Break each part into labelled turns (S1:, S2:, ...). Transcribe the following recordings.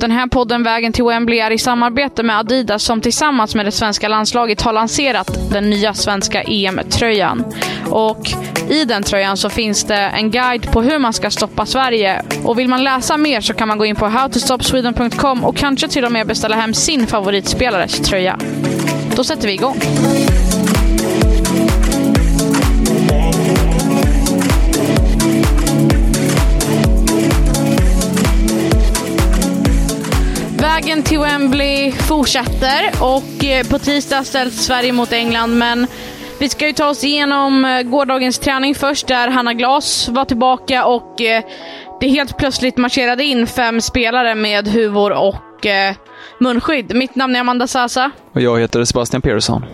S1: Den här podden Vägen till Wembley är i samarbete med Adidas som tillsammans med det svenska landslaget har lanserat den nya svenska EM-tröjan. Och i den tröjan så finns det en guide på hur man ska stoppa Sverige. Och vill man läsa mer så kan man gå in på howtostopsweden.com och kanske till och med beställa hem sin favoritspelares tröja. Då sätter vi igång. Vägen till Wembley fortsätter och eh, på tisdag ställs Sverige mot England men vi ska ju ta oss igenom eh, gårdagens träning först där Hanna Glas var tillbaka och eh, det helt plötsligt marscherade in fem spelare med huvor och munskydd. Mitt namn är Amanda Sasa.
S2: Och jag heter Sebastian Persson.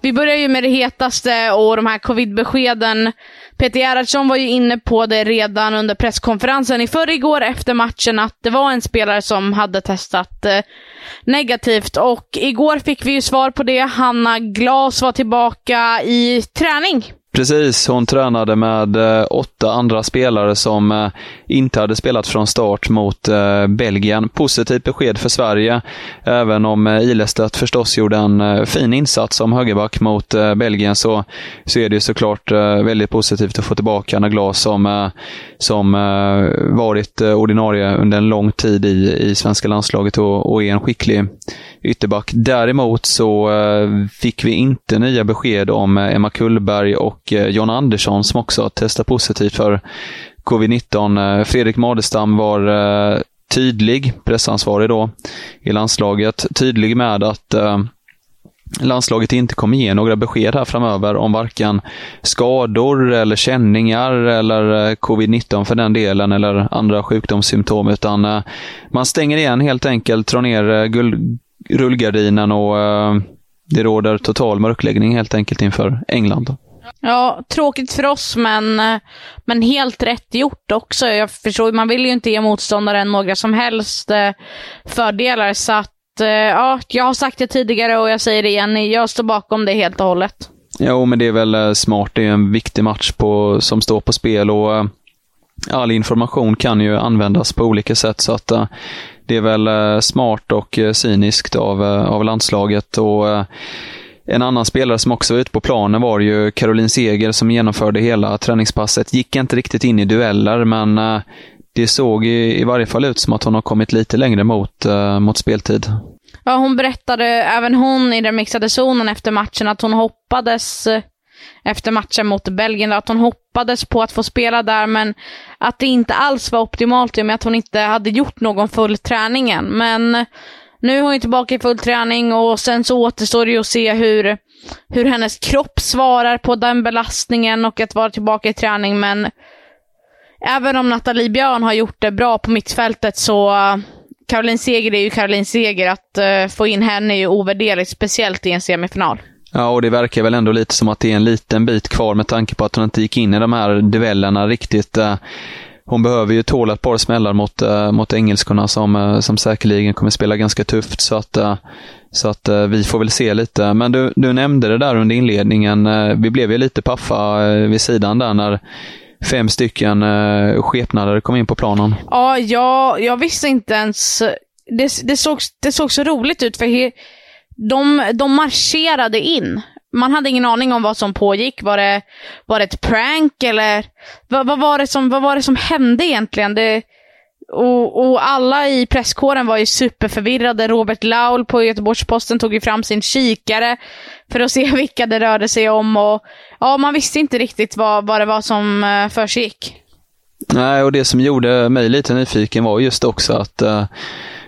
S1: Vi börjar ju med det hetaste och de här covid-beskeden. Peter Gerhardsson var ju inne på det redan under presskonferensen i förrgår efter matchen att det var en spelare som hade testat eh, negativt och igår fick vi ju svar på det. Hanna Glas var tillbaka i träning.
S2: Precis, hon tränade med eh, åtta andra spelare som eh, inte hade spelat från start mot eh, Belgien. Positivt besked för Sverige, även om eh, Ilestedt förstås gjorde en eh, fin insats som högerback mot eh, Belgien så, så är det ju såklart eh, väldigt positivt att få tillbaka Anna Glas som, eh, som eh, varit ordinarie under en lång tid i, i svenska landslaget och, och är en skicklig ytterback. Däremot så fick vi inte nya besked om Emma Kullberg och John Andersson som också testat positivt för covid-19. Eh, Fredrik Madestam var eh, tydlig, pressansvarig då, i landslaget. Tydlig med att eh, landslaget inte kommer ge några besked här framöver om varken skador eller känningar eller covid-19 för den delen eller andra sjukdomssymptom utan man stänger igen helt enkelt, drar ner rullgardinen och det råder total mörkläggning helt enkelt inför England.
S1: Ja, tråkigt för oss, men, eh, men helt rätt gjort också. Jag förstår, man vill ju inte ge motståndaren några som helst eh, fördelar, så att eh, ja, jag har sagt det tidigare och jag säger det igen. Jag står bakom det helt och hållet.
S2: Jo, men det är väl smart. Det är en viktig match på, som står på spel och all information kan ju användas på olika sätt. Så att det är väl smart och cyniskt av, av landslaget. Och en annan spelare som också var ute på planen var ju Caroline Seger som genomförde hela träningspasset. Gick inte riktigt in i dueller, men eh, det såg i, varje fall ut som att hon har kommit lite längre mot, eh, mot speltid.
S1: Ja, hon berättade, även hon i den mixade zonen efter matchen, att hon hoppades eh, efter matchen mot Belgien, att hon hoppades på att få spela där, men att det inte alls var optimalt i och med att hon inte hade gjort någon full träning än. Men nu är hon ju tillbaka i full träning och sen så återstår det ju att se hur, hur hennes kropp svarar på den belastningen och att vara tillbaka i träning, men även om Nathalie Björn har gjort det bra på mittfältet så eh, Caroline Seger är ju Caroline Seger. Att uh, få in henne är ju ovärderligt, speciellt i en semifinal.
S2: Ja, och det verkar väl ändå lite som att det är en liten bit kvar med tanke på att hon inte gick in i de här duellerna riktigt. Uh hon behöver ju tåla ett par smällar mot, eh, mot engelskorna som, eh, som säkerligen kommer spela ganska tufft. Så att, eh, så att vi får väl se lite. Men du, du nämnde det där under inledningen. Vi blev ju lite paffa vid sidan där när fem stycken skepnader kom in på planen.
S1: Ja, jag, jag visste inte ens... Det, det, såg, det såg så roligt ut för he, de, de marscherade in. Man hade ingen aning om vad som pågick. Var det, var det ett prank eller vad, vad, var, det som, vad var det som hände egentligen? Det, och, och alla i presskåren var ju superförvirrade. Robert Laul på Göteborgs-Posten tog ju fram sin kikare för att se vilka det rörde sig om. Och, ja, man visste inte riktigt vad, vad det var som eh, försiggick.
S2: Nej, och det som gjorde mig lite nyfiken var just också att eh,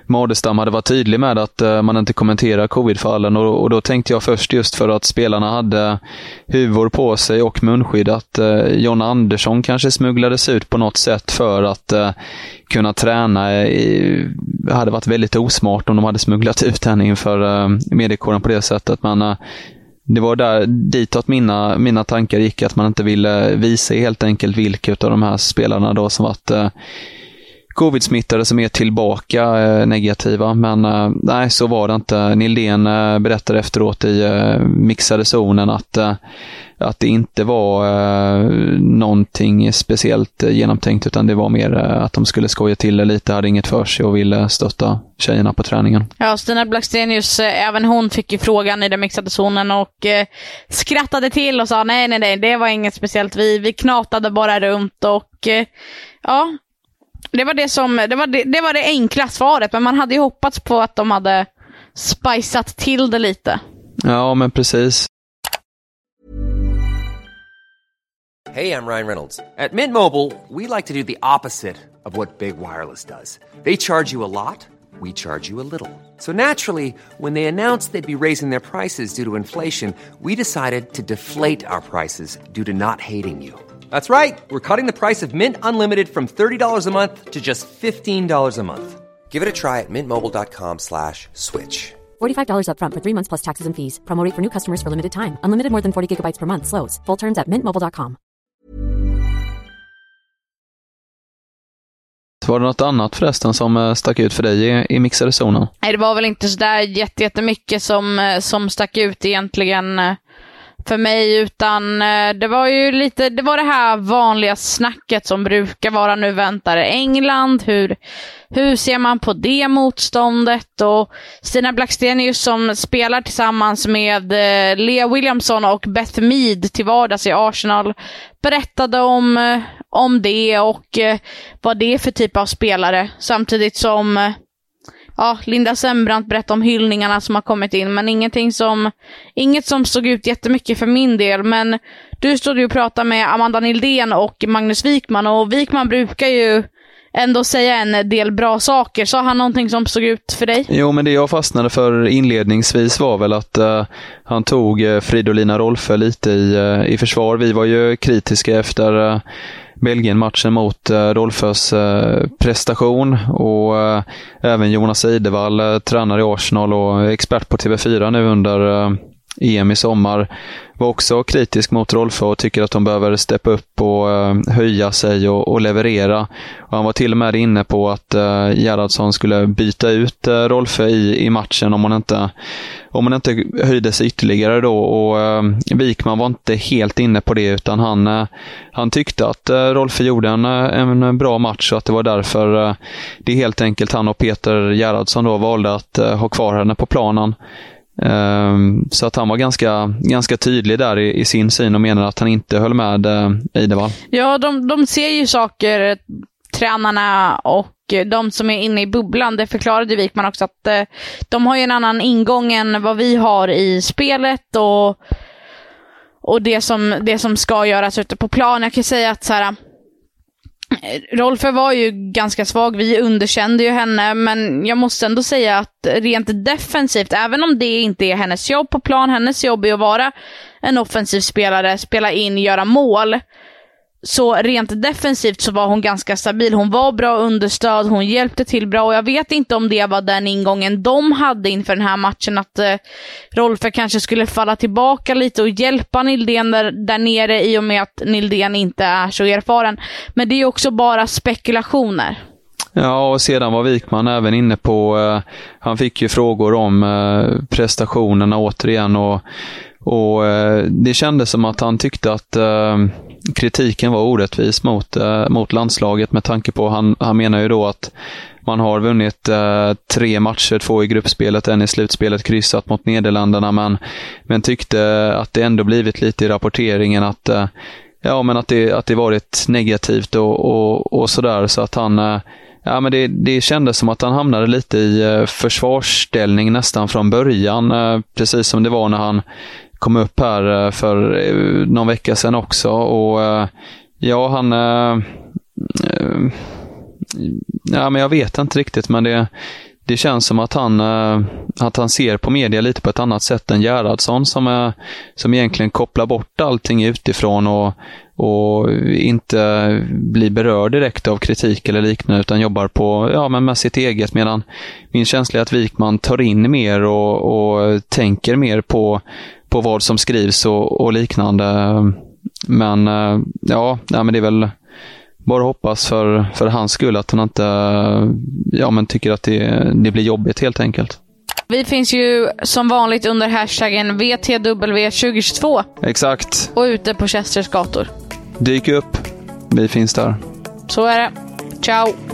S2: Madestam hade varit tydlig med att eh, man inte kommenterar covidfallen och, och då tänkte jag först just för att spelarna hade huvor på sig och munskydd att eh, John Andersson kanske smugglades ut på något sätt för att eh, kunna träna. Eh, I, hade varit väldigt osmart om de hade smugglat ut henne inför eh, mediekåren på det sättet. Men eh, det var där ditåt mina, mina tankar gick, att man inte ville visa helt enkelt vilka av de här spelarna då som varit eh, covid-smittade som är tillbaka eh, negativa. Men eh, nej, så var det inte. Nildén eh, berättade efteråt i eh, mixade zonen att, eh, att det inte var eh, någonting speciellt eh, genomtänkt, utan det var mer eh, att de skulle skoja till det lite, hade inget för sig och ville stötta tjejerna på träningen.
S1: Ja, Stina Blackstenius, eh, även hon fick ju frågan i den mixade zonen och eh, skrattade till och sa nej, nej, nej, det var inget speciellt. Vi, vi knatade bara runt och eh, ja, det var det, som, det, var det, det var det enkla svaret, men man hade ju hoppats på att de hade spicat till det lite.
S2: Ja, men precis.
S3: Hey, I'm Ryan Reynolds. At Mint Mobile, we like to do the opposite of what Big Wireless does. They charge you a lot, we charge you a little. So naturally, when they announced they'd be raising their prices due to inflation, we decided to deflate our prices due to not hating you. That's right. We're cutting the price of Mint Unlimited from $30 a month to just $15 a month. Give it a try at mintmobile.com slash switch.
S4: $45 upfront for three months plus taxes and fees. Promo rate for new customers for limited time. Unlimited more than 40 gigabytes per month. Slows. Full terms at mintmobile.com.
S2: Var det något annat förresten som eh, stack ut för dig i, i mixade zonen?
S1: Nej, det var väl inte sådär jättemycket som, eh, som stack ut egentligen. För mig, utan eh, det var ju lite, det var det här vanliga snacket som brukar vara nu väntar England, hur, hur ser man på det motståndet? Och Stina Blackstenius som spelar tillsammans med eh, Lea Williamson och Beth Mead till vardags i Arsenal berättade om, eh, om det och vad det är för typ av spelare. Samtidigt som ja, Linda Sembrant berättade om hyllningarna som har kommit in, men ingenting som, inget som såg ut jättemycket för min del. Men du stod ju och pratade med Amanda Nildén och Magnus Wikman och Wikman brukar ju ändå säga en del bra saker. Sa han någonting som såg ut för dig?
S2: Jo, men det jag fastnade för inledningsvis var väl att uh, han tog uh, Fridolina Rolfö lite i, uh, i försvar. Vi var ju kritiska efter uh, Belgien-matchen mot eh, Rolfös eh, prestation och eh, även Jonas Eidevall, tränare i Arsenal och expert på TV4 nu under EM i sommar, var också kritisk mot Rolfö och tycker att de behöver steppa upp och eh, höja sig och, och leverera. Och han var till och med inne på att eh, Gerhardsson skulle byta ut eh, Rolfö i, i matchen om hon inte om inte höjde sig ytterligare då och eh, Wikman var inte helt inne på det utan han, eh, han tyckte att eh, Rolfö gjorde en, eh, en bra match och att det var därför eh, det helt enkelt han och Peter Gerhardsson då valde att ha kvar henne på planen. Um, så att han var ganska, ganska tydlig där i, i sin syn och menade att han inte höll med eh, uh, Eidevall.
S1: Ja, de, de ser ju saker, eh, tränarna och eh, de som är inne i bubblan. Det förklarade Wikman också att de har ju en annan ingång än vad vi har i spelet och, och det, som, det som ska göras ute på plan. Jag kan säga att så här, Rolfö var ju ganska svag, vi underkände ju henne, men jag måste ändå säga att rent defensivt, även om det inte är hennes jobb på plan, hennes jobb är att vara en offensiv spelare, spela in, göra mål. Så rent defensivt så var hon ganska stabil. Hon var bra understöd, hon hjälpte till bra och jag vet inte om det var den ingången de hade inför den här matchen, att eh, Rolfö kanske skulle falla tillbaka lite och hjälpa Nildén där, där nere i och med att Nildén inte är så erfaren. Men det är också bara spekulationer.
S2: Ja, och sedan var Wikman även inne på, eh, han fick ju frågor om eh, prestationerna återigen och, och eh, det kändes som att han tyckte att eh, kritiken var orättvis mot, eh, mot landslaget med tanke på, han, han menar ju då att man har vunnit eh, tre matcher, två i gruppspelet, en i slutspelet, kryssat mot Nederländerna, men, men tyckte att det ändå blivit lite i rapporteringen att eh, Ja, men att det, att det varit negativt och, och, och sådär, så att han eh, Ja, men det, det kändes som att han hamnade lite i eh, försvarsställning nästan från början, eh, precis som det var när han kom upp här eh, för eh, någon vecka sedan också. Och eh, ja, han... Ja, men jag vet inte riktigt, men det, det känns som att han, att han ser på media lite på ett annat sätt än Gerhardsson som, är, som egentligen kopplar bort allting utifrån och, och inte blir berörd direkt av kritik eller liknande utan jobbar på, ja, men med sitt eget. Medan min känsla är att Wikman tar in mer och, och tänker mer på, på vad som skrivs och, och liknande. Men eh, ja, nej, men det är väl bara hoppas för, för hans skull att han inte ja, men tycker att det, det blir jobbigt helt enkelt.
S1: Vi finns ju som vanligt under hashtaggen VTW2022.
S2: Exakt.
S1: Och ute på Chesters gator.
S2: Dyk upp. Vi finns där.
S1: Så är det. Ciao!